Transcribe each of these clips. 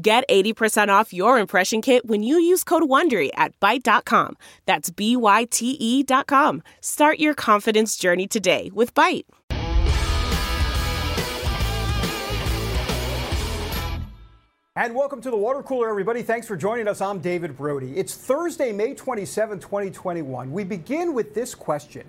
Get 80% off your impression kit when you use code WONDERY at Byte.com. That's B-Y-T-E dot com. Start your confidence journey today with Byte. And welcome to the water cooler, everybody. Thanks for joining us. I'm David Brody. It's Thursday, May 27, 2021. We begin with this question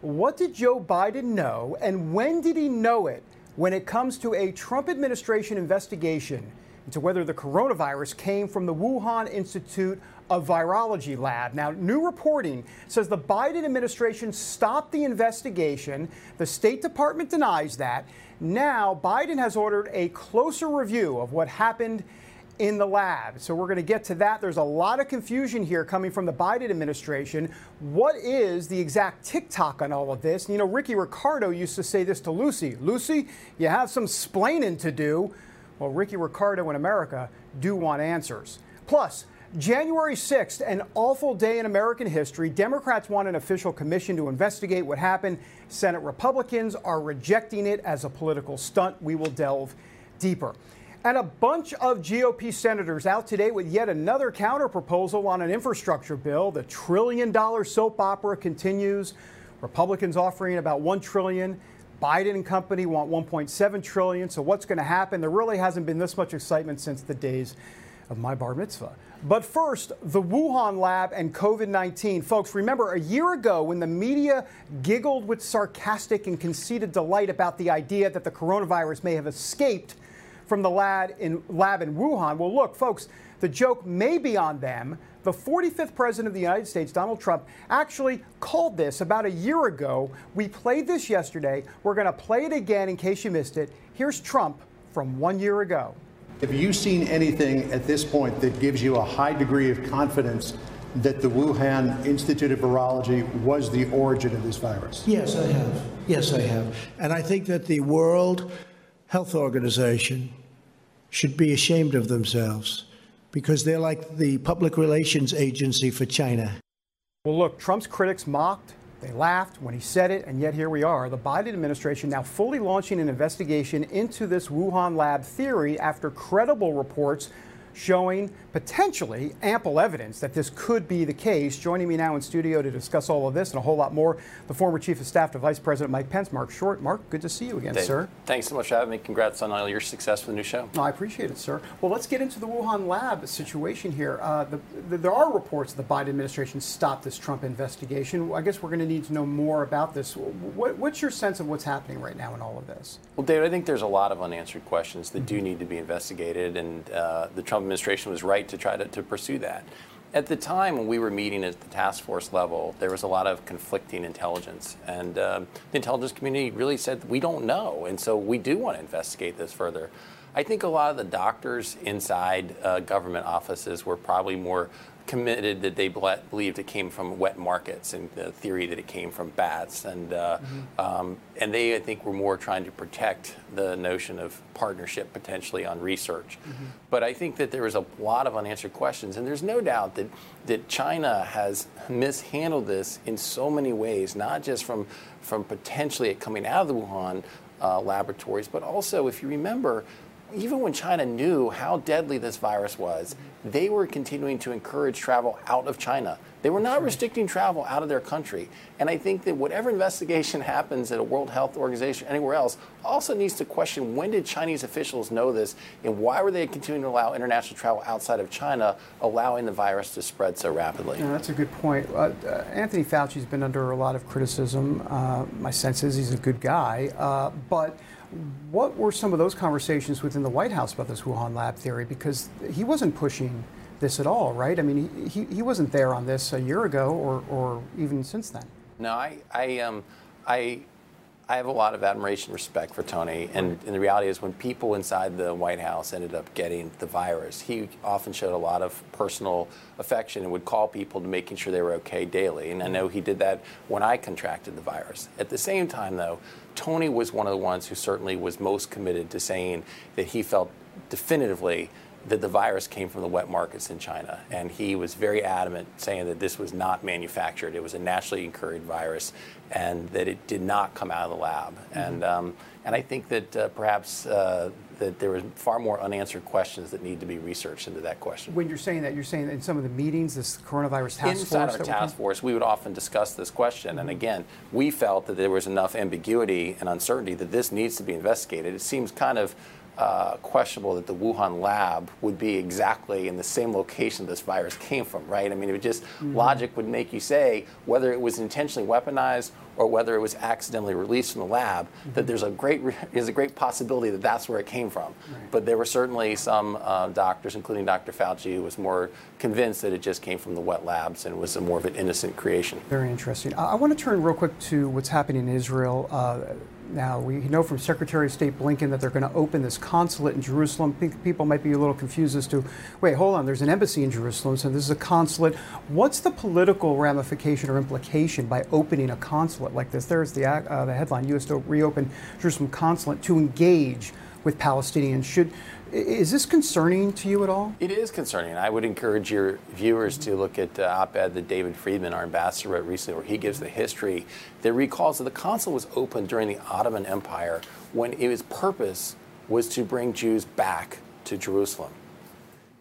What did Joe Biden know, and when did he know it when it comes to a Trump administration investigation into whether the coronavirus came from the Wuhan Institute of Virology lab. Now, new reporting says the Biden administration stopped the investigation. The State Department denies that. Now, Biden has ordered a closer review of what happened in the lab. So we're going to get to that. There's a lot of confusion here coming from the Biden administration. What is the exact TikTok on all of this? You know, Ricky Ricardo used to say this to Lucy Lucy, you have some splaining to do. Well, Ricky Ricardo in America do want answers. Plus, January 6th, an awful day in American history. Democrats want an official commission to investigate what happened. Senate Republicans are rejecting it as a political stunt. We will delve deeper. And a bunch of GOP senators out today with yet another counterproposal on an infrastructure bill. The trillion dollar soap opera continues. Republicans offering about 1 trillion. Biden and company want 1.7 trillion. So what's going to happen? There really hasn't been this much excitement since the days of my bar mitzvah. But first, the Wuhan lab and COVID 19. Folks, remember a year ago when the media giggled with sarcastic and conceited delight about the idea that the coronavirus may have escaped from the lab in, lab in Wuhan? Well, look, folks, the joke may be on them. The 45th president of the United States, Donald Trump, actually called this about a year ago. We played this yesterday. We're going to play it again in case you missed it. Here's Trump from one year ago. Have you seen anything at this point that gives you a high degree of confidence that the Wuhan Institute of Virology was the origin of this virus? Yes, I have. Yes, I have. And I think that the World Health Organization should be ashamed of themselves because they're like the public relations agency for China. Well, look, Trump's critics mocked, they laughed when he said it, and yet here we are. The Biden administration now fully launching an investigation into this Wuhan lab theory after credible reports showing potentially ample evidence that this could be the case. Joining me now in studio to discuss all of this and a whole lot more, the former Chief of Staff to Vice President Mike Pence, Marc Short. Mark, good to see you again, Dave, sir. Thanks so much for having me. Congrats on all your success with the new show. I appreciate it, sir. Well, let's get into the Wuhan lab situation here. Uh, the, the, there are reports that the Biden administration stopped this Trump investigation. I guess we're going to need to know more about this. What, what's your sense of what's happening right now in all of this? Well, David, I think there's a lot of unanswered questions that do need to be investigated, and uh, the Trump administration was right to try to, to pursue that. At the time when we were meeting at the task force level, there was a lot of conflicting intelligence. And um, the intelligence community really said, we don't know. And so we do want to investigate this further. I think a lot of the doctors inside uh, government offices were probably more committed that they believed it came from wet markets and the theory that it came from bats. And, uh, mm-hmm. um, and they, I think, were more trying to protect the notion of partnership potentially on research. Mm-hmm. But I think that there was a lot of unanswered questions. And there's no doubt that, that China has mishandled this in so many ways, not just from, from potentially it coming out of the Wuhan uh, laboratories, but also, if you remember, even when China knew how deadly this virus was, they were continuing to encourage travel out of China. They were not restricting travel out of their country. And I think that whatever investigation happens at a World Health Organization, anywhere else, also needs to question when did Chinese officials know this and why were they continuing to allow international travel outside of China, allowing the virus to spread so rapidly? Yeah, that's a good point. Uh, uh, Anthony Fauci's been under a lot of criticism. Uh, my sense is he's a good guy. Uh, but what were some of those conversations within the White House about this Wuhan lab theory? Because he wasn't pushing this at all, right? I mean, he, he wasn't there on this a year ago or, or even since then. No, I, I, um, I I have a lot of admiration and respect for Tony. And, and, the reality is, when people inside the White House ended up getting the virus, he often showed a lot of personal affection and would call people to making sure they were okay daily. And I know he did that when I contracted the virus. At the same time, though, Tony was one of the ones who certainly was most committed to saying that he felt definitively that the virus came from the wet markets in China. And he was very adamant saying that this was not manufactured. It was a naturally incurred virus and that it did not come out of the lab. Mm-hmm. And, um, and I think that uh, perhaps uh, that there were far more unanswered questions that need to be researched into that question. When you're saying that, you're saying that in some of the meetings, this coronavirus task Inside force. Inside our task force, we would often discuss this question. Mm-hmm. And again, we felt that there was enough ambiguity and uncertainty that this needs to be investigated. It seems kind of uh, questionable that the Wuhan lab would be exactly in the same location this virus came from, right? I mean, it would just mm-hmm. logic would make you say whether it was intentionally weaponized or whether it was accidentally released from the lab, mm-hmm. that there's a great there's a great possibility that that's where it came from. Right. But there were certainly some uh, doctors, including Dr. Fauci, who was more convinced that it just came from the wet labs and was a more of an innocent creation. Very interesting. I, I want to turn real quick to what's happening in Israel. Uh, now, we know from Secretary of State Blinken that they're going to open this consulate in Jerusalem. People might be a little confused as to wait, hold on, there's an embassy in Jerusalem, so this is a consulate. What's the political ramification or implication by opening a consulate like this? There's the, uh, the headline U.S. to reopen Jerusalem consulate to engage with Palestinians. Should is this concerning to you at all? It is concerning. I would encourage your viewers to look at uh, op-ed that David Friedman, our ambassador, wrote recently, where he gives the history that recalls that the consul was opened during the Ottoman Empire when its purpose was to bring Jews back to Jerusalem.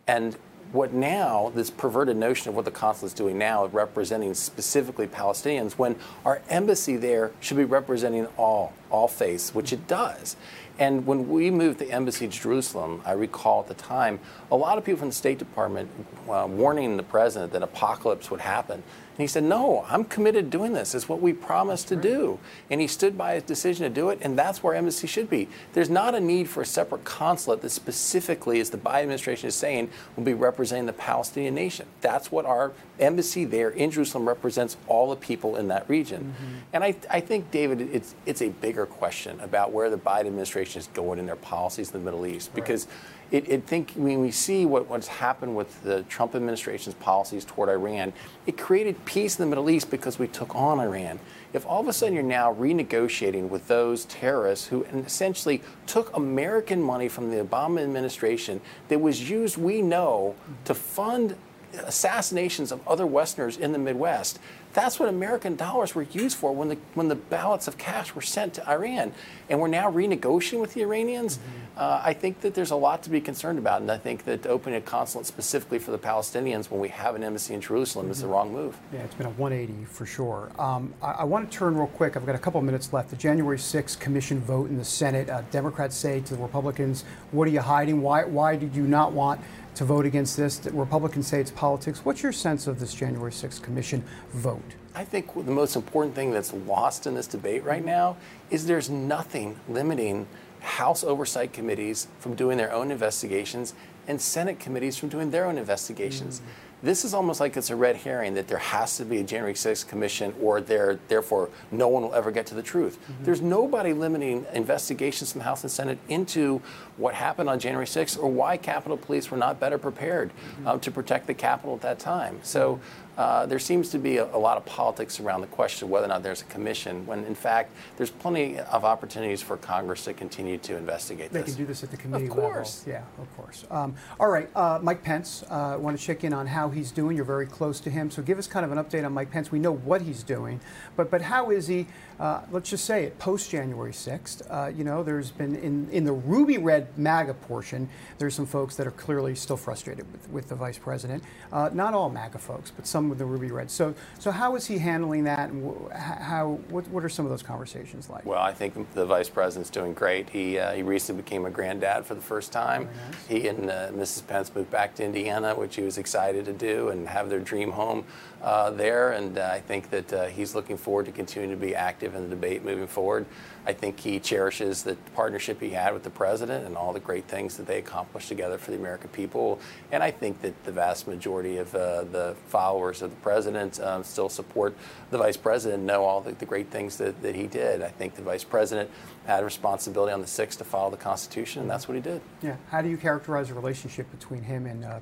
And what now, this perverted notion of what the consul is doing now, representing specifically Palestinians, when our embassy there should be representing all, all faiths, which it does. And when we moved the embassy to Jerusalem, I recall at the time, a lot of people from the State Department uh, warning the president that apocalypse would happen. And he said, No, I'm committed to doing this. It's what we promised to do. And he stood by his decision to do it, and that's where embassy should be. There's not a need for a separate consulate that specifically, as the Biden administration is saying, will be representing the Palestinian nation. That's what our embassy there in Jerusalem represents all the people in that region. Mm-hmm. And I, I think, David, it's, it's a bigger question about where the Biden administration is going in their policies in the Middle East. Because right it, it think when we see what, what's happened with the Trump administration's policies toward Iran, it created peace in the Middle East because we took on Iran. If all of a sudden you're now renegotiating with those terrorists who essentially took American money from the Obama administration that was used, we know, to fund assassinations of other Westerners in the Midwest. That's what American dollars were used for when the when the ballots of cash were sent to Iran, and we're now renegotiating with the Iranians. Mm-hmm. Uh, I think that there's a lot to be concerned about, and I think that opening a consulate specifically for the Palestinians when we have an embassy in Jerusalem mm-hmm. is the mm-hmm. wrong move. Yeah, it's been a 180 for sure. Um, I, I, want to turn real quick. I've got a couple of minutes left. The January 6th commission vote in the Senate. Uh, Democrats say to the Republicans, "What are you hiding? Why why did you not want?" to vote against this. The Republicans say it's politics. What's your sense of this January 6th commission vote? I think the most important thing that's lost in this debate right now is there's nothing limiting House oversight committees from doing their own investigations and Senate committees from doing their own investigations. Mm-hmm. This is almost like it's a red herring that there has to be a January 6th commission or there, therefore no one will ever get to the truth. Mm-hmm. There's nobody limiting investigations from the House and Senate into what happened on January 6th or why Capitol Police were not better prepared mm-hmm. um, to protect the Capitol at that time. So uh, there seems to be a, a, lot of politics around the question of whether or not there's a commission, when in fact there's plenty of opportunities for Congress to continue to investigate they this. They can do this at the committee of course. level. Yeah, of course. Um, all right, uh, Mike Pence, I uh, want to check in on how he's doing. You're very close to him, so give us kind of an update on Mike Pence. We know what he's doing, but but how is he? Uh, let's just say it post January 6th. Uh, you know, there's been in, in the ruby red MAGA portion, there's some folks that are clearly still frustrated with, with the vice president. Uh, not all MAGA folks, but some with the ruby red. So, so how is he handling that, and how what, what are some of those conversations like? Well, I think the vice president's doing great. He uh, he recently became a granddad for the first time. Nice. He and uh, Mrs. Pence moved back to Indiana, which he was excited to do and have their dream home uh, there. And uh, I think that uh, he's looking forward to continuing to be active in the debate moving forward. I think he cherishes the partnership he had with the president and all the great things that they accomplished together for the American people. And I think that the vast majority of uh, the followers of the president um, still support the vice president, know all the, the great things that, that he did. I think the vice president had a responsibility on the 6th to follow the Constitution, and that's what he did. Yeah. How do you characterize the relationship between him and uh,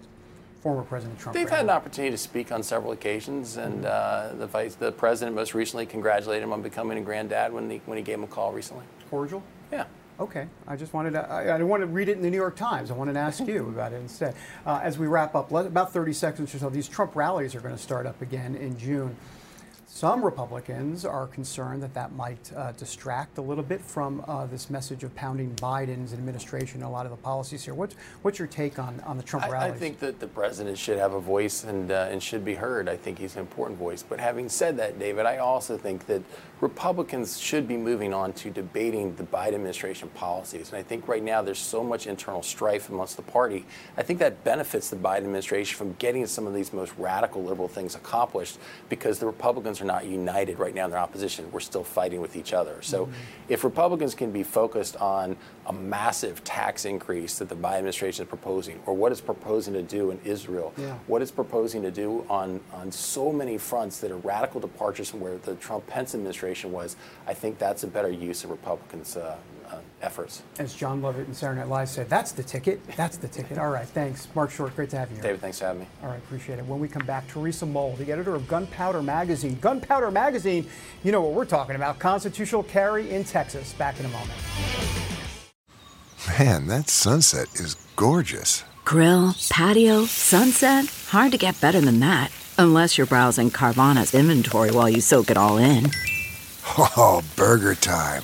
former President Trump? They've had an opportunity to speak on several occasions, and uh, the vice, the president most recently congratulated him on becoming a granddad when he when he gave him a call recently. Cordial. Yeah. Okay, I just wanted to, I, I didn't want to read it in the New York Times. I wanted to ask you about it instead. Uh, as we wrap up, let, about 30 seconds or so, these Trump rallies are going to start up again in June. Some Republicans are concerned that that might uh, distract a little bit from uh, this message of pounding Biden's administration, and a lot of the policies here. What's, what's your take on, on the Trump I, rallies? I think that the president should have a voice and, uh, and should be heard. I think he's an important voice. But having said that, David, I also think that Republicans should be moving on to debating the Biden administration policies. And I think right now there's so much internal strife amongst the party. I think that benefits the Biden administration from getting some of these most radical liberal things accomplished because the Republicans are not united right now in their opposition. We're still fighting with each other. So mm-hmm. if Republicans can be focused on a massive tax increase that the Biden administration is proposing, or what it's proposing to do in Israel, yeah. what it's proposing to do on, on so many fronts that are radical departures from where the Trump Pence administration was, I think that's a better use of Republicans' uh, uh, efforts. As Jon Lovitz and Saturday Night Live said, that's the ticket. That's the ticket. All right, thanks. Marc Short, great to have you here. David, thanks for having me. All right, appreciate it. When we come back, Teresa Mull, the editor of Gunpowder Magazine. Gunpowder Magazine, you know what we're talking about constitutional carry in Texas. Back in a moment. Man, that sunset is gorgeous. Grill, patio, sunset. Hard to get better than that. Unless you're browsing Carvana's inventory while you soak it all in. Oh, burger time.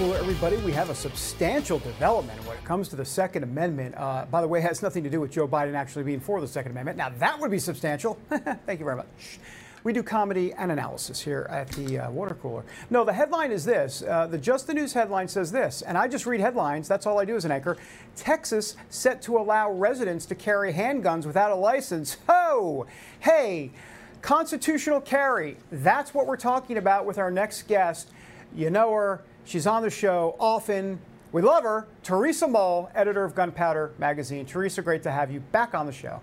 Cooler, everybody. We have a substantial development when it comes to the Second Amendment. Uh, by the way, it has nothing to do with Joe Biden actually being for the Second Amendment. Now, that would be substantial. Thank you very much. We do comedy and analysis here at the uh, water cooler. No, the headline is this. Uh, the Just the News headline says this, and I just read headlines. That's all I do as an anchor. Texas set to allow residents to carry handguns without a license. Oh, hey, constitutional carry. That's what we're talking about with our next guest. You know her. She's on the show often. We love her. Teresa Mull, editor of Gunpowder Magazine. Teresa, great to have you back on the show.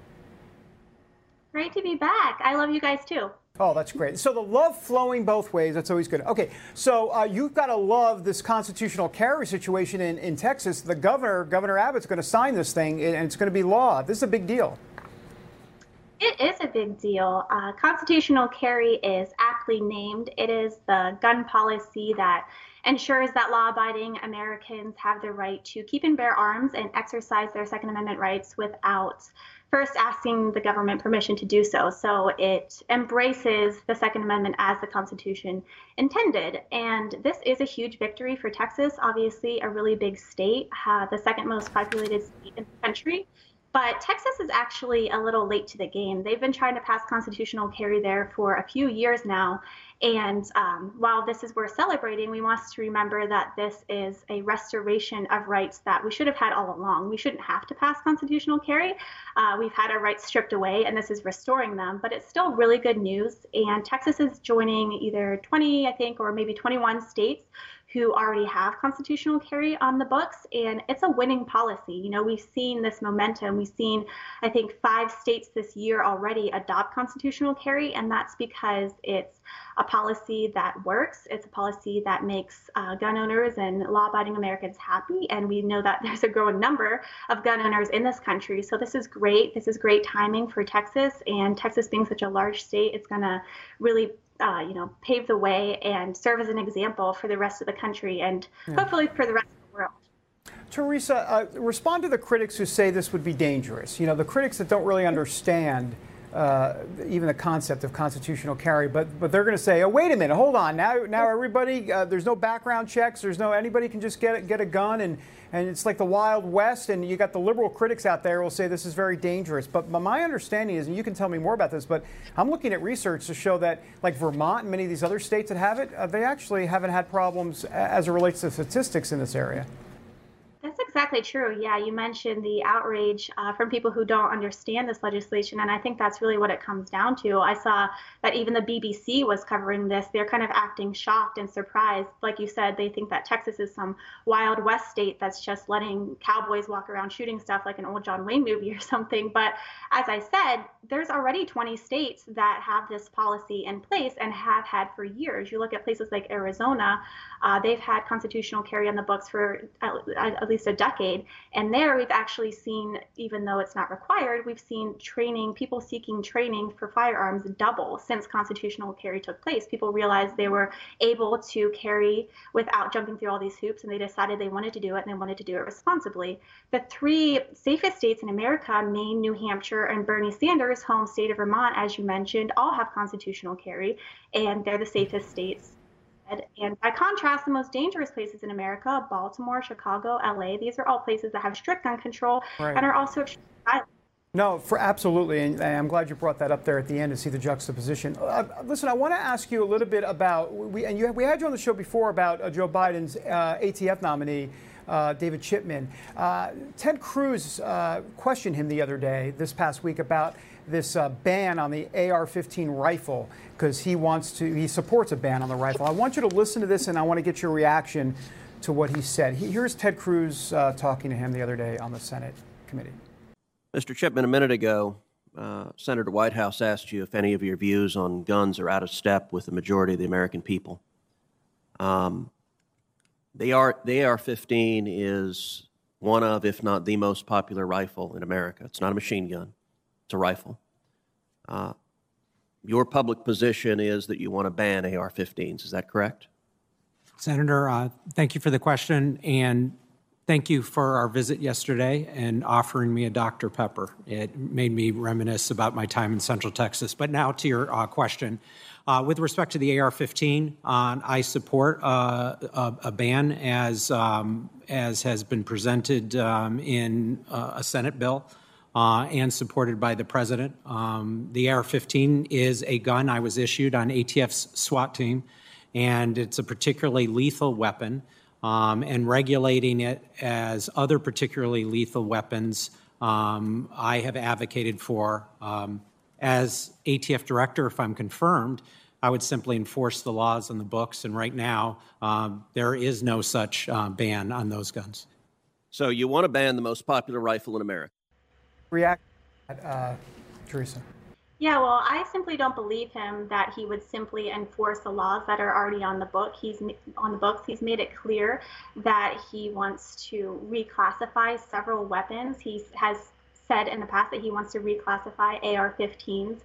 Great to be back. I love you guys too. Oh, that's great. So the love flowing both ways, that's always good. Okay, so uh, you've got to love this constitutional carry situation in, in Texas. The governor, Governor Abbott's going to sign this thing, and it's going to be law. This is a big deal. It is a big deal. Uh, constitutional carry is aptly named. It is the gun policy that ensures that law abiding Americans have the right to keep and bear arms and exercise their Second Amendment rights without first asking the government permission to do so. So it embraces the Second Amendment as the Constitution intended. And this is a huge victory for Texas, obviously, a really big state, uh, the second most populated state in the country. But Texas is actually a little late to the game. They've been trying to pass constitutional carry there for a few years now. And um, while this is worth celebrating, we must remember that this is a restoration of rights that we should have had all along. We shouldn't have to pass constitutional carry. Uh, we've had our rights stripped away, and this is restoring them. But it's still really good news. And Texas is joining either 20, I think, or maybe 21 states who already have constitutional carry on the books and it's a winning policy. You know we've seen this momentum. We've seen i think five states this year already adopt constitutional carry and that's because it's a policy that works. It's a policy that makes uh, gun owners and law-abiding americans happy and we know that there's a growing number of gun owners in this country. So this is great. This is great timing for texas and texas being such a large state it's going to really uh, you know, pave the way and serve as an example for the rest of the country and yeah. hopefully for the rest of the world. Teresa, uh, respond to the critics who say this would be dangerous. You know, the critics that don't really understand uh, even the concept of constitutional carry. But but they're going to say, oh wait a minute, hold on. Now now everybody, uh, there's no background checks. There's no anybody can just get get a gun and and it's like the Wild West. And you got the liberal critics out there will say this is very dangerous. But my understanding is, and you can tell me more about this, but I'm looking at research to show that like Vermont and many of these other states that have it, uh, they actually haven't had problems as it relates to statistics in this area. Exactly true. Yeah, you mentioned the outrage uh, from people who don't understand this legislation, and I think that's really what it comes down to. I saw that even the BBC was covering this. They're kind of acting shocked and surprised. Like you said, they think that Texas is some wild west state that's just letting cowboys walk around shooting stuff like an old John Wayne movie or something. But as I said, there's already 20 states that have this policy in place and have had for years. You look at places like Arizona, uh, they've had constitutional carry on the books for at, at least a decade. And there we've actually seen, even though it's not required, we've seen training, people seeking training for firearms double since constitutional carry took place. People realized they were able to carry without jumping through all these hoops, and they decided they wanted to do it and they wanted to do it responsibly. The three safest states in America, Maine, New Hampshire, and Bernie Sanders' home state of Vermont, as you mentioned, all have constitutional carry, and they're the safest states and by contrast, the most dangerous places in America, Baltimore, Chicago, LA, these are all places that have strict gun control right. and are also violent. No, for absolutely, and I'm glad you brought that up there at the end to see the juxtaposition. Uh, listen, I want to ask you a little bit about we and you, we had you on the show before about uh, Joe Biden's uh, ATF nominee. Uh, David Chipman. Uh, Ted Cruz uh, questioned him the other day, this past week, about this uh, ban on the AR-15 rifle because he wants to he supports a ban on the rifle. I want you to listen to this and I want to get your reaction to what he said. He, here's Ted Cruz uh, talking to him the other day on the Senate committee. Mr. Chipman, a minute ago, uh, Senator Whitehouse asked you if any of your views on guns are out of step with the majority of the American people. Um, the AR, the AR-15 is one of, if not the most popular rifle in America. It's not a machine gun. It's a rifle. Uh, your public position is that you want to ban AR 15s. Is that correct? Senator, uh, thank you for the question. And thank you for our visit yesterday and offering me a Dr. Pepper. It made me reminisce about my time in Central Texas. But now to your uh, question. Uh, with respect to the AR-15, uh, I support uh, a, a, ban as um, as has been presented um, in uh, a Senate bill uh, and supported by the president. Um, the AR 15 is a gun I was issued on ATF's SWAT team, and it's a particularly lethal weapon. Um, and regulating it as other particularly lethal weapons, um, I have advocated for. Um, as ATF director, if I'm confirmed, I would simply enforce the laws and the books. And right now, um, there is no such uh, ban on those guns. So you want to ban the most popular rifle in America? React, uh, Teresa? Yeah, well, I simply don't believe him that he would simply enforce the laws that are already on the book. He's on the books. He's made it clear that he wants to reclassify several weapons. He has said in the past that he wants to reclassify AR-15s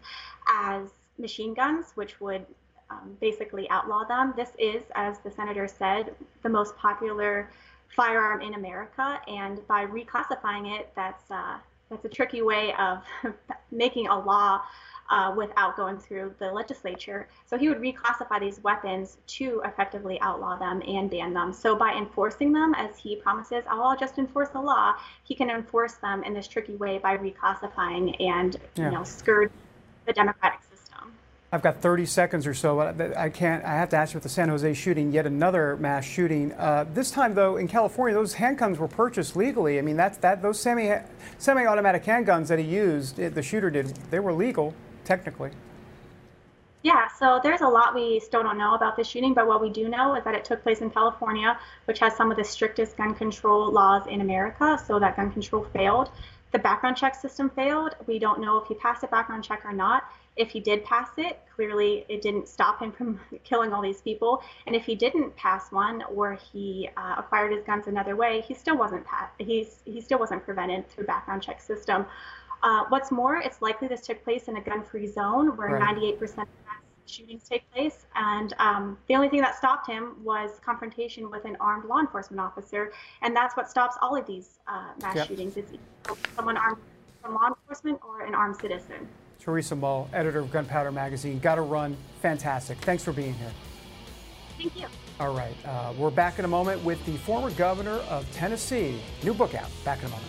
as machine guns, which would um, basically outlaw them. This is, as the senator said, the most popular firearm in America, and by reclassifying it, that's uh, that's a tricky way of making a law uh, without going through the legislature. So he would reclassify these weapons to effectively outlaw them and ban them. So by enforcing them, as he promises, oh, I'll just enforce the law, he can enforce them in this tricky way by reclassifying and yeah. you know skirt the democratic I've got 30 seconds or so. I can't. I have to ask you about the San Jose shooting, yet another mass shooting. Uh, this time, though, in California, those handguns were purchased legally. I mean, that's that. Those semi semi-automatic handguns that he used, the shooter did, they were legal technically. Yeah, so there's a lot we still don't know about this shooting, but what we do know is that it took place in California, which has some of the strictest gun control laws in America. So that gun control failed. The background check system failed. We don't know if he passed a background check or not. If he did pass it, clearly it didn't stop him from killing all these people. And if he didn't pass one, or he uh, acquired his guns another way, he still wasn't pa- he's he still wasn't prevented through background check system. Uh, what's more, it's likely this took place in a gun-free zone where right. 98% of shootings take place. And um, the only thing that stopped him was confrontation with an armed law enforcement officer. And that's what stops all of these uh, mass yep. shootings. It's someone armed from law enforcement or an armed citizen. Teresa Mull, editor of Gunpowder Magazine. Got to run. Fantastic. Thanks for being here. Thank you. All right. Uh, we're back in a moment with the former governor of Tennessee. New book out. Back in a moment.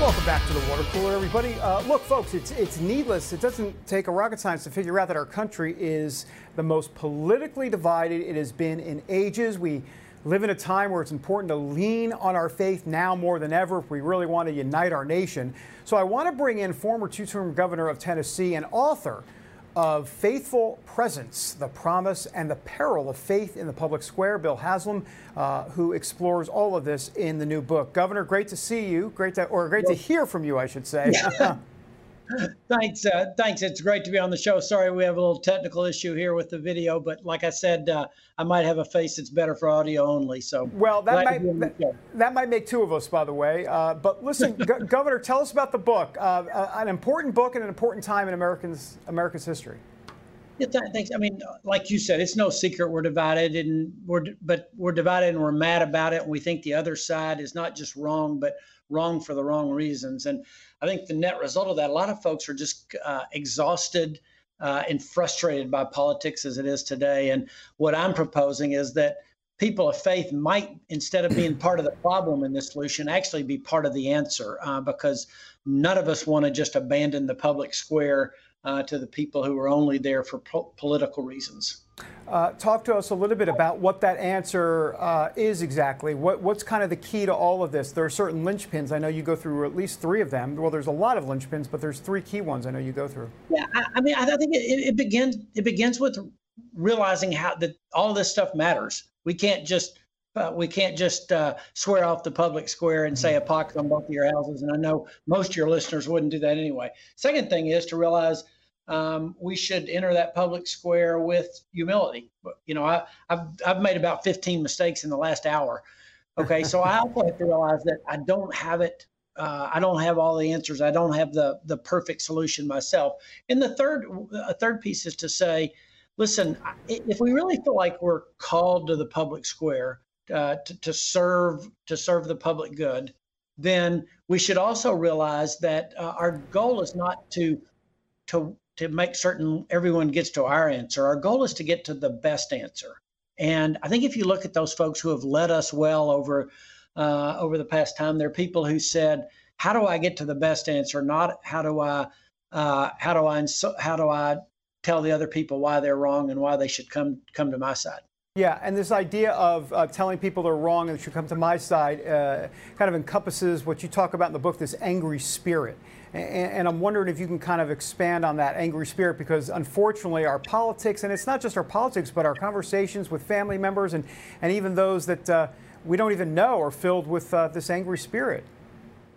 Welcome back to the water cooler, everybody. Uh, look, folks, it's it's needless. It doesn't take a rocket science to figure out that our country is the most politically divided it has been in ages. We live in a time where it's important to lean on our faith now more than ever if we really want to unite our nation. So I want to bring in former two-term governor of Tennessee and author of Faithful Presence, the Promise and the Peril of Faith in the Public Square, Bill Haslam, uh, who explores all of this in the new book. Governor, great to see you. Great to, or great to hear from you, I should say. thanks. Uh, thanks. It's great to be on the show. Sorry, we have a little technical issue here with the video, but like I said, uh, I might have a face that's better for audio only. So well, that might that, that, might make two of us, by the way. Uh, but listen, Go- Governor, tell us about the book. Uh, uh, an important book and an important time in Americans America's history. Yeah, thanks. I mean, like you said, it's no secret we're divided, and we're but we're divided and we're mad about it, and we think the other side is not just wrong, but wrong for the wrong reasons. And I think the net result of that, a lot of folks are just uh, exhausted uh, and frustrated by politics as it is today. And what I'm proposing is that people of faith might, instead of being part of the problem in this solution, actually be part of the answer uh, because none of us want to just abandon the public square uh, to the people who are only there for po- political reasons. Uh, talk to us a little bit about what that answer uh, is exactly. What, what's kind of the key to all of this? There are certain linchpins. I know you go through at least three of them. Well, there's a lot of linchpins, but there's three key ones I know you go through. Yeah, I, I mean, I think it, it, begins it begins with realizing how that all this stuff matters. We can't just uh, we can't just uh, swear off the public square and say a pox on both of your houses. And I know most of your listeners wouldn't do that anyway. Second thing is to realize um, we should enter that public square with humility. You know, I, have I've made about 15 mistakes in the last hour. Okay, so I also have to realize that I don't have it. Uh, I don't have all the answers. I don't have the the perfect solution myself. And the third a third piece is to say, listen, if we really feel like we're called to the public square uh, to, to serve to serve the public good, then we should also realize that uh, our goal is not to to to make certain everyone gets to our answer. Our goal is to get to the best answer. And I think if you look at those folks who have led us well over uh, over the past time, there are people who said, "How do I get to the best answer? Not how do I uh, how do I how do I tell the other people why they're wrong and why they should come come to my side." Yeah, and this idea of uh, telling people they're wrong and they should come to my side uh, kind of encompasses what you talk about in the book, this angry spirit. And, I'm wondering if you can kind of expand on that angry spirit because unfortunately our politics, and it's not just our politics, but our conversations with family members and, and even those that uh, we don't even know are filled with uh, this angry spirit.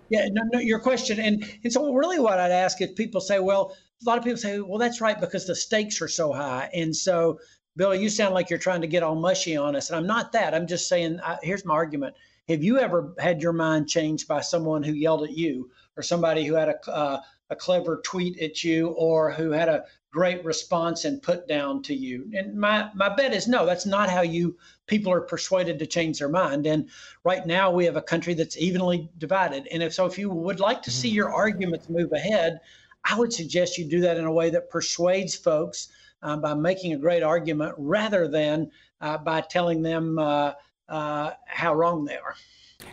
Yeah, no, no, your question. And, and so really what I'd ask is people say, well, a lot of people say, well, that's right because the stakes are so high. And so, Bill, you sound like you're trying to get all mushy on us. And I'm not that. I'm just saying, I, here's my argument. Have you ever had your mind changed by someone who yelled at you or somebody who had a, uh, a clever tweet at you or who had a great response and put down to you? And my, my bet is no, that's not how you people are persuaded to change their mind. And right now we have a country that's evenly divided. And if so, if you would like to see mm-hmm. your arguments move ahead, I would suggest you do that in a way that persuades folks uh, by making a great argument rather than uh, by telling them uh, uh how wrong they are.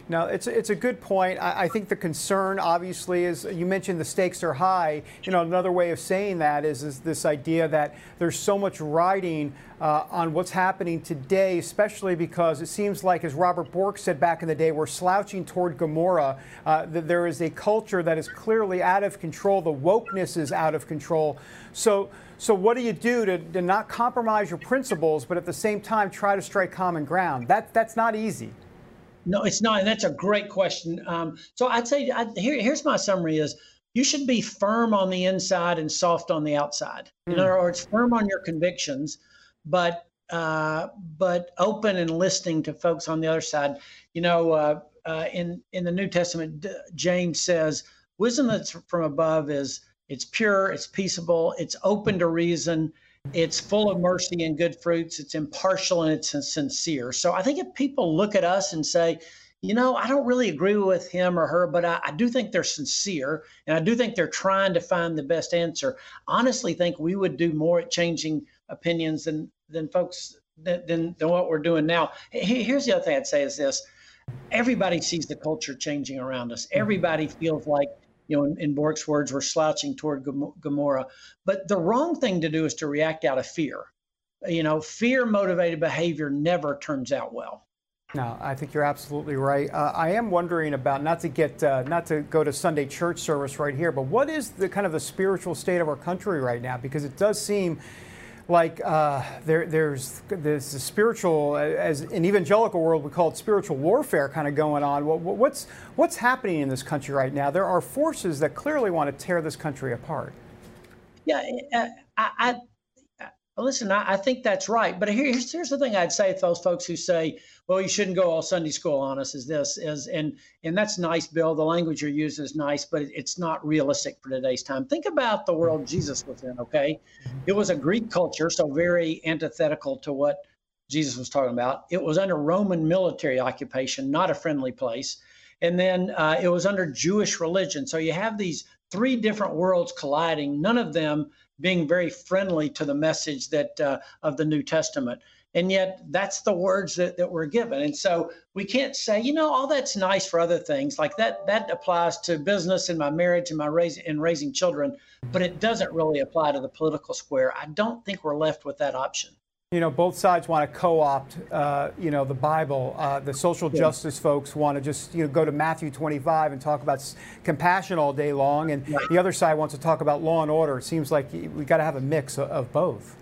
Now, it's, it's a good point. I, I, think the concern, obviously, is you mentioned the stakes are high. You know, another way of saying that is, is this idea that there's so much riding uh, on what's happening today, especially because it seems like, as Robert Bork said back in the day, we're slouching toward Gomorrah. Uh, that there is a culture that is clearly out of control. The wokeness is out of control. So, so what do you do to, to not compromise your principles, but at the same time try to strike common ground? That, that's not easy. No, it's not, and that's a great question. Um, so I'd say I, here, here's my summary: is you should be firm on the inside and soft on the outside. In Hmm. other words, firm on your convictions, but uh, but open and listening to folks on the other side. You know, uh, uh, in in the New Testament, James says, "Wisdom that's from above is it's pure, it's peaceable, it's open to reason, it's full of mercy and good fruits, it's impartial and it's sincere." So I think if people look at us and say, you know, I don't really agree with him or her, but I, I, do think they're sincere and I do think they're trying to find the best answer. Honestly, think we would do more at changing opinions than than folks than than, than what we're doing now. Here's the other thing I'd say is this: everybody sees the culture changing around us. Everybody feels like you know, in, in Bork's words, we're slouching toward Gomorrah. But the wrong thing to do is to react out of fear. You know, fear motivated behavior never turns out well. No, I think you're absolutely right. Uh, I am wondering about not to get uh, not to go to Sunday church service right here, but what is the kind of the spiritual state of our country right now? Because it does seem like uh, there, there's there's a spiritual as in evangelical world we call it spiritual warfare kind of going on. What, what's what's happening in this country right now? There are forces that clearly want to tear this country apart. Yeah, uh, I, I, I listen. I, I, think that's right. But here's here's the thing I'd say to those folks who say, "Well, you shouldn't go all Sunday school on us." Is this is and and that's nice, Bill. The language you're using is nice, but it's not realistic for today's time. Think about the world Jesus was in. Okay, it was a Greek culture, so very antithetical to what Jesus was talking about. It was under Roman military occupation, not a friendly place, and then uh, it was under Jewish religion. So you have these three different worlds colliding. None of them being very friendly to the message that uh, of the New Testament. And yet that's the words that, that we're given. And so we can't say, you know, all that's nice for other things. Like that that applies to business and my marriage and my raising and raising children, but it doesn't really apply to the political square. I don't think we're left with that option. You know, both sides want to co-opt, uh, you know, the Bible. Uh, the social yeah. justice folks want to just, you know, go to Matthew 25 and talk about compassion all day long, and right. the other side wants to talk about law and order. It seems like we got to have a mix of, of both.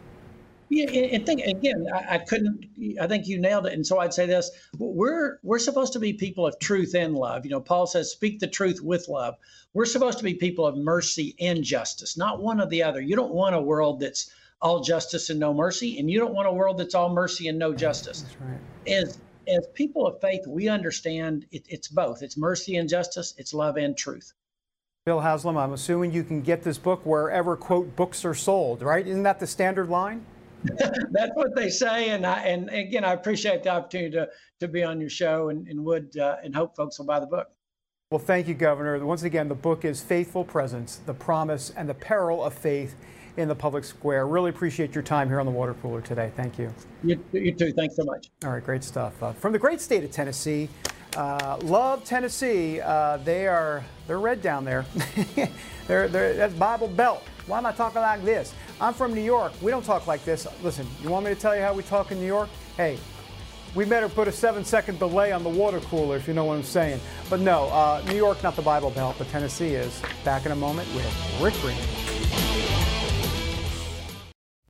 Yeah, and think again, I, I, couldn't. I think you nailed it. And so I'd say this: we're we're supposed to be people of truth and love. You know, Paul says, "Speak the truth with love." We're supposed to be people of mercy and justice, not one or the other. You don't want a world that's all justice and no mercy, and you don't want a world that's all mercy and no justice. That's right. As as people of faith, we understand it, it's both. It's mercy and justice. It's love and truth. Bill Haslam, I'm assuming you can get this book wherever quote books are sold, right? Isn't that the standard line? That's what they say, and I and again, I appreciate the opportunity to to be on your show, and, and would uh, and hope folks will buy the book. Well, thank you, Governor. Once again, the book is Faithful Presence: The Promise and the Peril of Faith in the Public Square. Really appreciate your time here on the Water Cooler today. Thank you. You, you too. Thanks so much. All right, great stuff. Uh, from the great state of Tennessee, uh, love Tennessee. Uh, they are they're red down there. they're, they're that's Bible Belt. Why am I talking like this? I'm from New York. We don't talk like this. Listen, you want me to tell you how we talk in New York? Hey, we better put a seven second delay on the water cooler if you know what I'm saying. But no, uh, New York, not the Bible Belt, but Tennessee is. Back in a moment with Rick Green.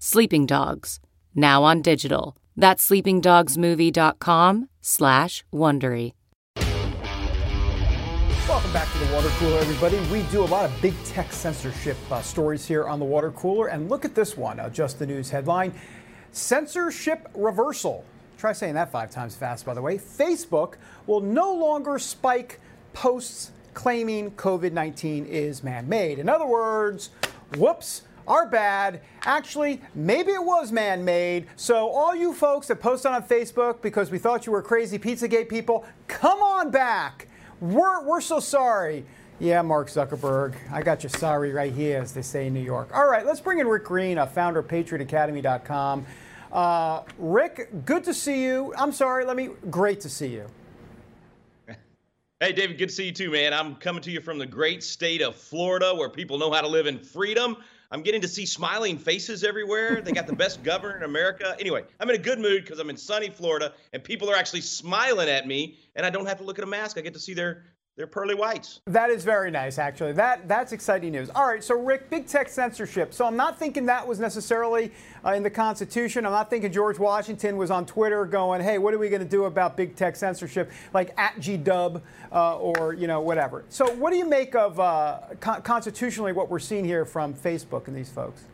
Sleeping Dogs, now on digital. That's sleepingdogsmovie.com slash Wondery. Welcome back to the Water Cooler, everybody. We do a lot of big tech censorship uh, stories here on the Water Cooler. And look at this one, uh, just the news headline Censorship reversal. Try saying that five times fast, by the way. Facebook will no longer spike posts claiming COVID 19 is man made. In other words, whoops, our bad. Actually, maybe it was man made. So, all you folks that posted on Facebook because we thought you were crazy Pizzagate people, come on back. We're, we're so sorry. Yeah, Mark Zuckerberg. I got you sorry right here, as they say in New York. All right, let's bring in Rick Green, a founder of PatriotAcademy.com. Uh, Rick, good to see you. I'm sorry, let me, great to see you. Hey, David, good to see you too, man. I'm coming to you from the great state of Florida where people know how to live in freedom. I'm getting to see smiling faces everywhere. They got the best governor in America. Anyway, I'm in a good mood because I'm in sunny Florida and people are actually smiling at me and I don't have to look at a mask. I get to see their they're pearly whites. That is very nice, actually. That that's exciting news. All right, so Rick, big tech censorship. So I'm not thinking that was necessarily uh, in the Constitution. I'm not thinking George Washington was on Twitter going, "Hey, what are we going to do about big tech censorship?" Like at GDub uh, or you know whatever. So what do you make of uh, con- constitutionally what we're seeing here from Facebook and these folks?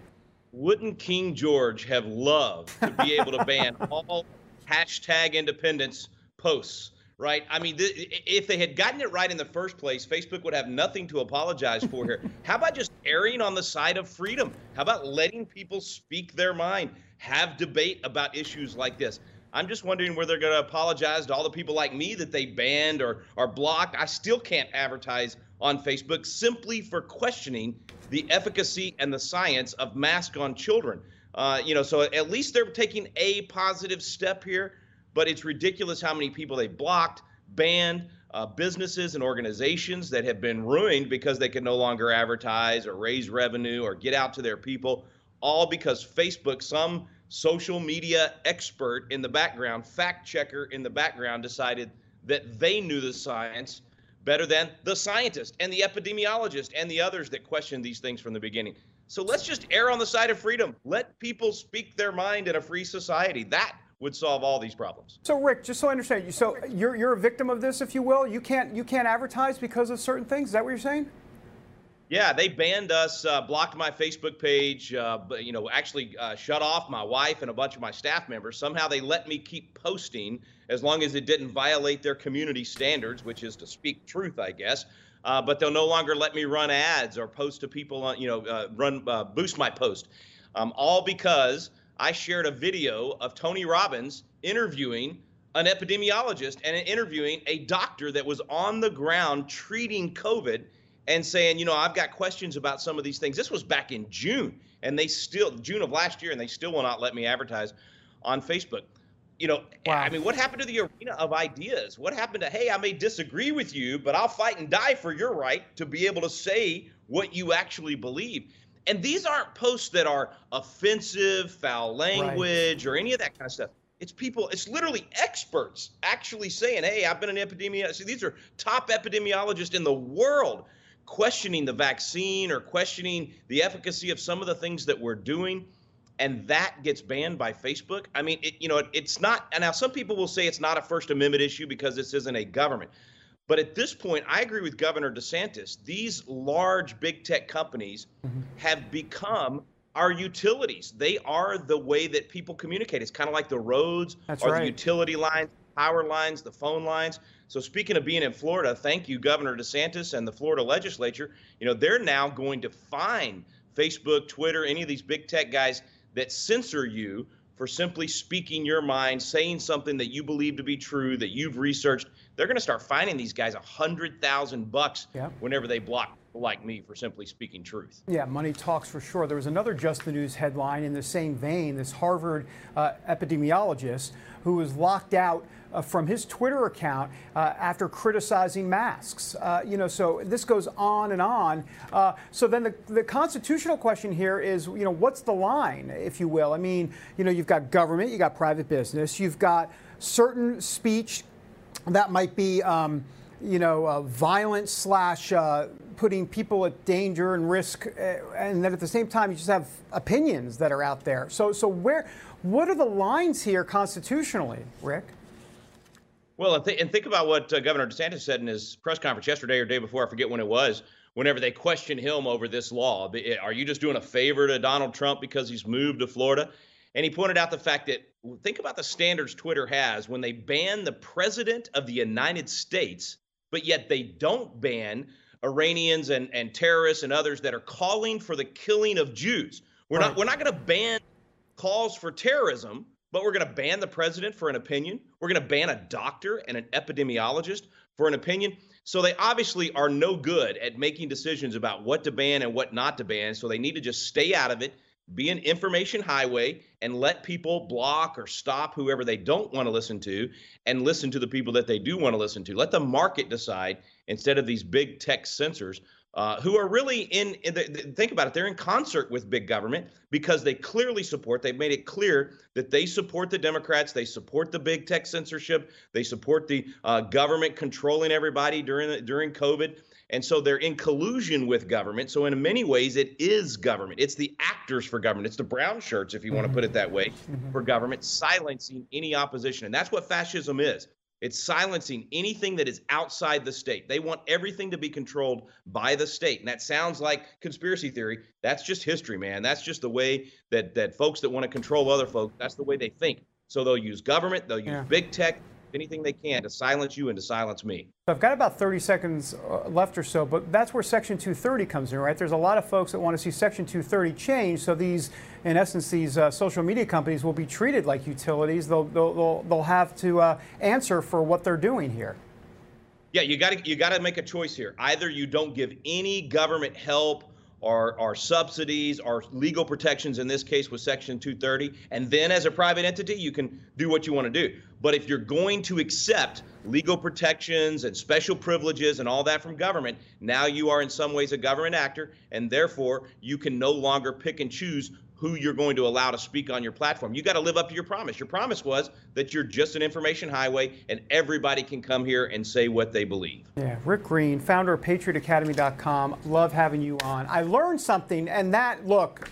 Wouldn't King George have loved to be able to ban all hashtag independence posts? Right? I mean, th- if they had gotten it right in the first place, Facebook would have nothing to apologize for here. How about just erring on the side of freedom? How about letting people speak their mind, have debate about issues like this? I'm just wondering where they're going to apologize to all the people like me that they banned or are blocked. I still can't advertise on Facebook simply for questioning the efficacy and the science of mask on children. Uh, you know, so at least they're taking a positive step here but it's ridiculous how many people they blocked, banned, uh, businesses and organizations that have been ruined because they can no longer advertise or raise revenue or get out to their people, all because Facebook, some social media expert in the background, fact checker in the background, decided that they knew the science better than the scientist and the epidemiologist and the others that questioned these things from the beginning. So let's just err on the side of freedom. Let people speak their mind in a free society. That would solve all these problems. So, Rick, just so I understand, you, so you're you're a victim of this, if you will. You can't you can't advertise because of certain things. Is that what you're saying? Yeah, they banned us, uh, blocked my Facebook page, uh, but you know, actually uh, shut off my wife and a bunch of my staff members. Somehow they let me keep posting as long as it didn't violate their community standards, which is to speak truth, I guess. Uh, but they'll no longer let me run ads or post to people, on, you know, uh, run uh, boost my post, um, all because I shared a video of Tony Robbins interviewing an epidemiologist and interviewing a doctor that was on the ground treating COVID and saying, you know, I've got questions about some of these things. This was back in June, and they still, June of last year, and they still will not let me advertise on Facebook. You know, wow. I mean, what happened to the arena of ideas? What happened to, hey, I may disagree with you, but I'll fight and die for your right to be able to say what you actually believe? And these aren't posts that are offensive, foul language, right. or any of that kind of stuff. It's people, it's literally experts actually saying, hey, I've been an epidemiologist. See, these are top epidemiologists in the world questioning the vaccine or questioning the efficacy of some of the things that we're doing. And that gets banned by Facebook. I mean, it, you know, it, it's not. And now some people will say it's not a First Amendment issue because this isn't a government. But at this point, I agree with Governor DeSantis. These large big tech companies mm-hmm. have become our utilities. They are the way that people communicate. It's kind of like the roads That's or right. the utility lines, power lines, the phone lines. So speaking of being in Florida, thank you, Governor DeSantis and the Florida legislature. You know, they're now going to fine Facebook, Twitter, any of these big tech guys that censor you for simply speaking your mind, saying something that you believe to be true, that you've researched they're going to start finding these guys a hundred thousand bucks whenever they block like me for simply speaking truth. Yeah, money talks for sure. There was another Just the News headline in the same vein. This Harvard uh, epidemiologist who was locked out uh, from his Twitter account uh, after criticizing masks. Uh, you know, so this goes on and on. Uh, so then the, the constitutional question here is, you know, what's the line, if you will? I mean, you know, you've got government, you've got private business, you've got certain speech that might be, um, you know, uh, violent slash uh, putting people at danger and risk, uh, and then at the same time you just have opinions that are out there. So, so where, what are the lines here constitutionally, Rick? Well, and, th- and think about what uh, Governor DeSantis said in his press conference yesterday or day before. I forget when it was. Whenever they questioned him over this law, are you just doing a favor to Donald Trump because he's moved to Florida? And he pointed out the fact that think about the standards Twitter has when they ban the president of the United States, but yet they don't ban Iranians and, and terrorists and others that are calling for the killing of Jews. We're right. not we're not going to ban calls for terrorism, but we're going to ban the president for an opinion. We're going to ban a doctor and an epidemiologist for an opinion. So they obviously are no good at making decisions about what to ban and what not to ban. So they need to just stay out of it be an information highway and let people block or stop whoever they don't want to listen to and listen to the people that they do want to listen to. Let the market decide instead of these big tech censors uh, who are really in, in the, think about it they're in concert with big government because they clearly support they've made it clear that they support the democrats they support the big tech censorship they support the uh, government controlling everybody during the, during covid. And so they're in collusion with government. So in many ways it is government. It's the actors for government. It's the brown shirts if you want to put it that way mm-hmm. for government silencing any opposition. And that's what fascism is it's silencing anything that is outside the state. They want everything to be controlled by the state. And that sounds like conspiracy theory. That's just history, man. That's just the way that that folks that want to control other folks, that's the way they think. So they'll use government, they'll use yeah. big tech, anything they can to silence you and to silence me. I've got about 30 seconds uh, left or so, but that's where Section 230 comes in, right? There's a lot of folks that want to see Section 230 change. So these, in essence, these uh, social media companies will be treated like utilities. They'll, they'll, they'll, they'll have to uh, answer for what they're doing here. Yeah, you got to you got to make a choice here. Either you don't give any government help our, our subsidies, our legal protections in this case with Section 230. And then as a private entity, you can do what you want to do. But if you're going to accept legal protections and special privileges and all that from government, now you are in some ways a government actor, and therefore you can no longer pick and choose who you're going to allow to speak on your platform. You got to live up to your promise. Your promise was that you're just an information highway and everybody can come here and say what they believe. Yeah, Rick Green, founder of patriotacademy.com. Love having you on. I learned something and that look,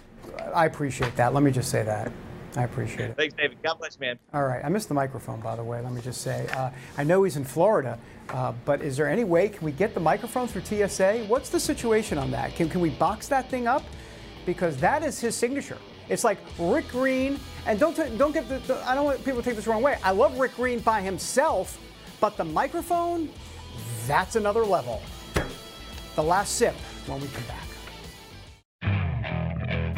I appreciate that. Let me just say that. I appreciate it. Thanks, David. God bless, man. All right. I missed the microphone, by the way. Let me just say. Uh, I know he's in Florida, uh, but is there any way, can we get the microphone through TSA? What's the situation on that? Can, can we box that thing up? because that is his signature. It's like Rick Green, and don't don't get the, the, I don't want people to take this the wrong way. I love Rick Green by himself, but the microphone, that's another level. The last sip when we come back.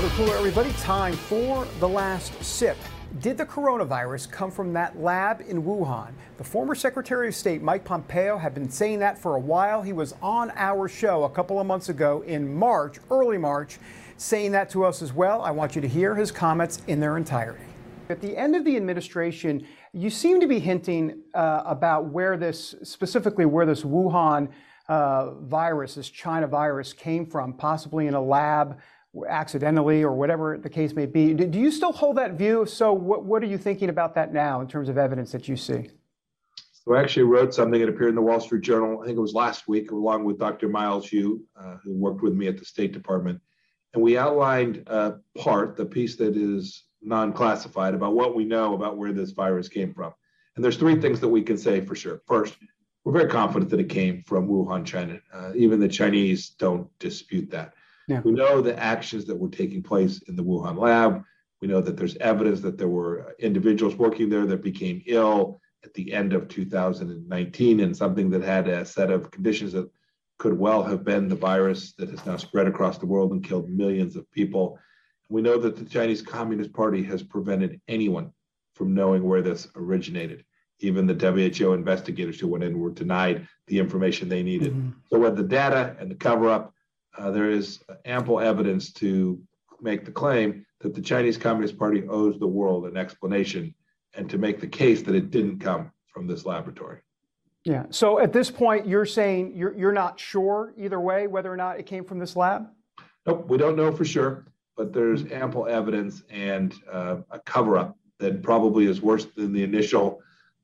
Water Cooler, everybody. Time for the last sip. Did the coronavirus come from that lab in Wuhan? The former Secretary of State Mike Pompeo had been saying that for a while. He was on our show a couple of months ago in March, early March, saying that to us as well. I want you to hear his comments in their entirety. At the end of the administration, you seem to be hinting uh, about where this, specifically where this Wuhan uh, virus, this China virus, came from, possibly in a lab accidentally or whatever the case may be. Do you still hold that view? So, what, what are you thinking about that now in terms of evidence that you see? So, I actually wrote something that appeared in the Wall Street Journal, I think it was last week, along with Dr. Miles Yu, uh, who worked with me at the State Department. And we outlined uh, part, the piece that is non classified, about what we know about where this virus came from. And there's three things that we can say for sure. First, we're very confident that it came from Wuhan, China. Uh, even the Chinese don't dispute that. Yeah. We know the actions that were taking place in the Wuhan lab. We know that there's evidence that there were individuals working there that became ill at the end of 2019 and something that had a set of conditions that could well have been the virus that has now spread across the world and killed millions of people. We know that the Chinese Communist Party has prevented anyone from knowing where this originated. Even the WHO investigators who went in were denied the information they needed. Mm-hmm. So, with the data and the cover up, uh, there is ample evidence to make the claim that the Chinese Communist Party owes the world an explanation and to make the case that it didn't come from this laboratory. Yeah. So at this point, you're saying you're, you're not sure either way whether or not it came from this lab? Nope, we don't know for sure, but there's ample evidence and uh, a cover up that probably is worse than the initial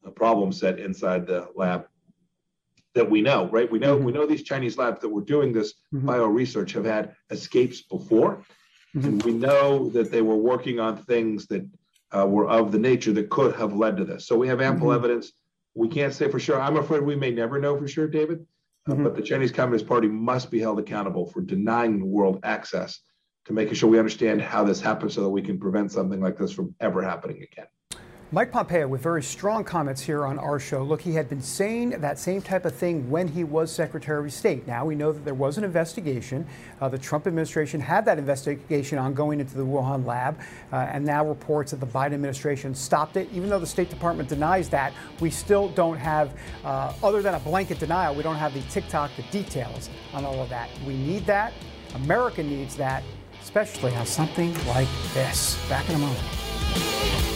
uh, problem set inside the lab that we know, right? We know mm-hmm. we know these Chinese labs that were doing this mm-hmm. bio research have had escapes before, mm-hmm. and we know that they were working on things that uh, were of the nature that could have led to this. So we have ample mm-hmm. evidence. We can't say for sure. I'm afraid we may never know for sure, David. Uh, mm-hmm. but the Chinese Communist Party must be held accountable for denying the world access to making sure we understand how this happens so that we can prevent something like this from ever happening again. Mike Pompeo with very strong comments here on our show. Look, he had been saying that same type of thing when he was Secretary of State. Now we know that there was an investigation. Uh, the Trump administration had that investigation ongoing into the Wuhan lab, uh, and now reports that the Biden administration stopped it. Even though the State Department denies that, we still don't have, uh, other than a blanket denial, we don't have the tick-tock, the details on all of that. We need that. America needs that, especially on something like this. Back in a moment.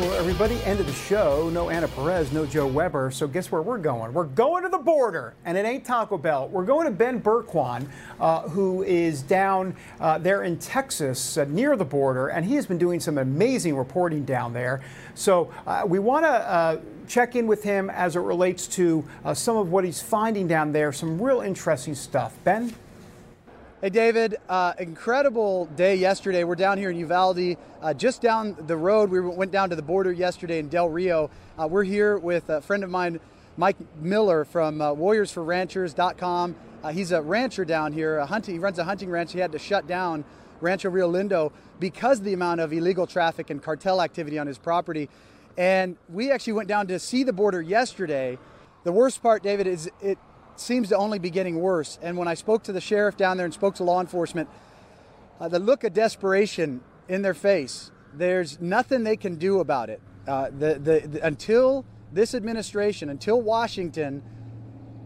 Cooler, everybody. End of the show. No Anna Perez, no Joe Weber. So guess where we're going? We're going to the border, and it ain't Taco Bell. We're going to Ben Bergquam, uh, who is down uh, there in Texas uh, near the border, and he has been doing some amazing reporting down there. So uh, we want to uh, check in with him as it relates to uh, some of what he's finding down there. Some real interesting stuff. Ben. Hey, David, uh, incredible day yesterday. We're down here in Uvalde, uh, just down the road. We went down to the border yesterday in Del Rio. Uh, we're here with a friend of mine, Mike Miller from uh, warriorsforranchers.com. Uh, he's a rancher down here, a hunting, he runs a hunting ranch. He had to shut down Rancho Rio Lindo because of the amount of illegal traffic and cartel activity on his property. And we actually went down to see the border yesterday. The worst part, David, is it seems to only be getting worse. And when I spoke to the sheriff down there and spoke to law enforcement, uh, the look of desperation in their face, there's nothing they can do about it. Uh, the, the, the, until this administration, until Washington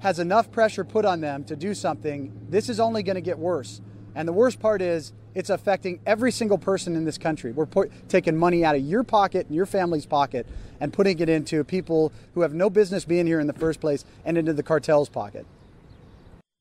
has enough pressure put on them to do something, this is only going to get worse. And the worst part is it's affecting every single person in this country. We're put, taking money out of your pocket and your family's pocket and putting it into people who have no business being here in the first place and into the cartel's pocket.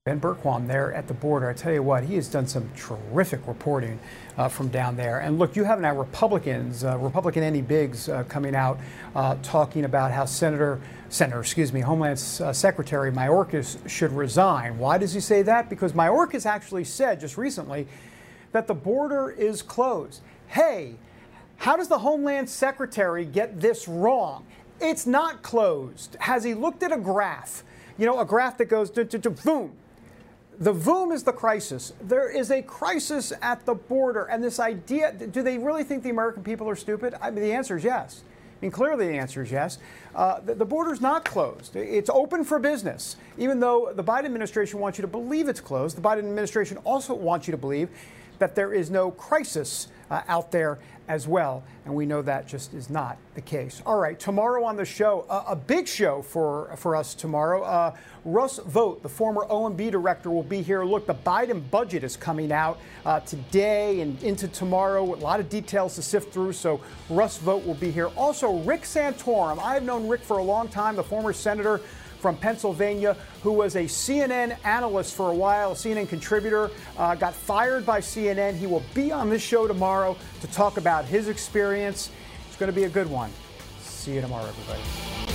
Ben Bergquam there at the border. I tell you what, he has done some terrific reporting uh, from down there. And look, you have now Republicans, uh, Republican Andy Biggs, uh, coming out uh, talking about how Senator, Senator, excuse me, Homeland uh, Secretary Mayorkas should resign. Why does he say that? Because Mayorkas actually said just recently that the border is closed. Hey, how does the Homeland Secretary get this wrong? It's not closed. Has he looked at a graph? You know, a graph that goes, boom, the VOOM is the crisis. There is a crisis at the border. And this idea do they really think the American people are stupid? I mean, the answer is yes. I mean, clearly the answer is yes. Uh, the, the border's not closed. It's open for business. Even though the Biden administration wants you to believe it's closed, the Biden administration also wants you to believe that there is no crisis uh, out there as well. And we know that just is not the case. All right, tomorrow on the show, uh, a big show for, for us tomorrow. Uh, Russ Vought, the former OMB director, will be here. Look, the Biden budget is coming out uh, today and into tomorrow. A lot of details to sift through, so Russ Vought will be here. Also, Rick Santorum. I've known Rick for a long time, the former senator from Pennsylvania who was a CNN analyst for a while, a CNN contributor, uh, got fired by CNN. He will be on this show tomorrow to talk about his experience. It's going to be a good one. See you tomorrow, everybody.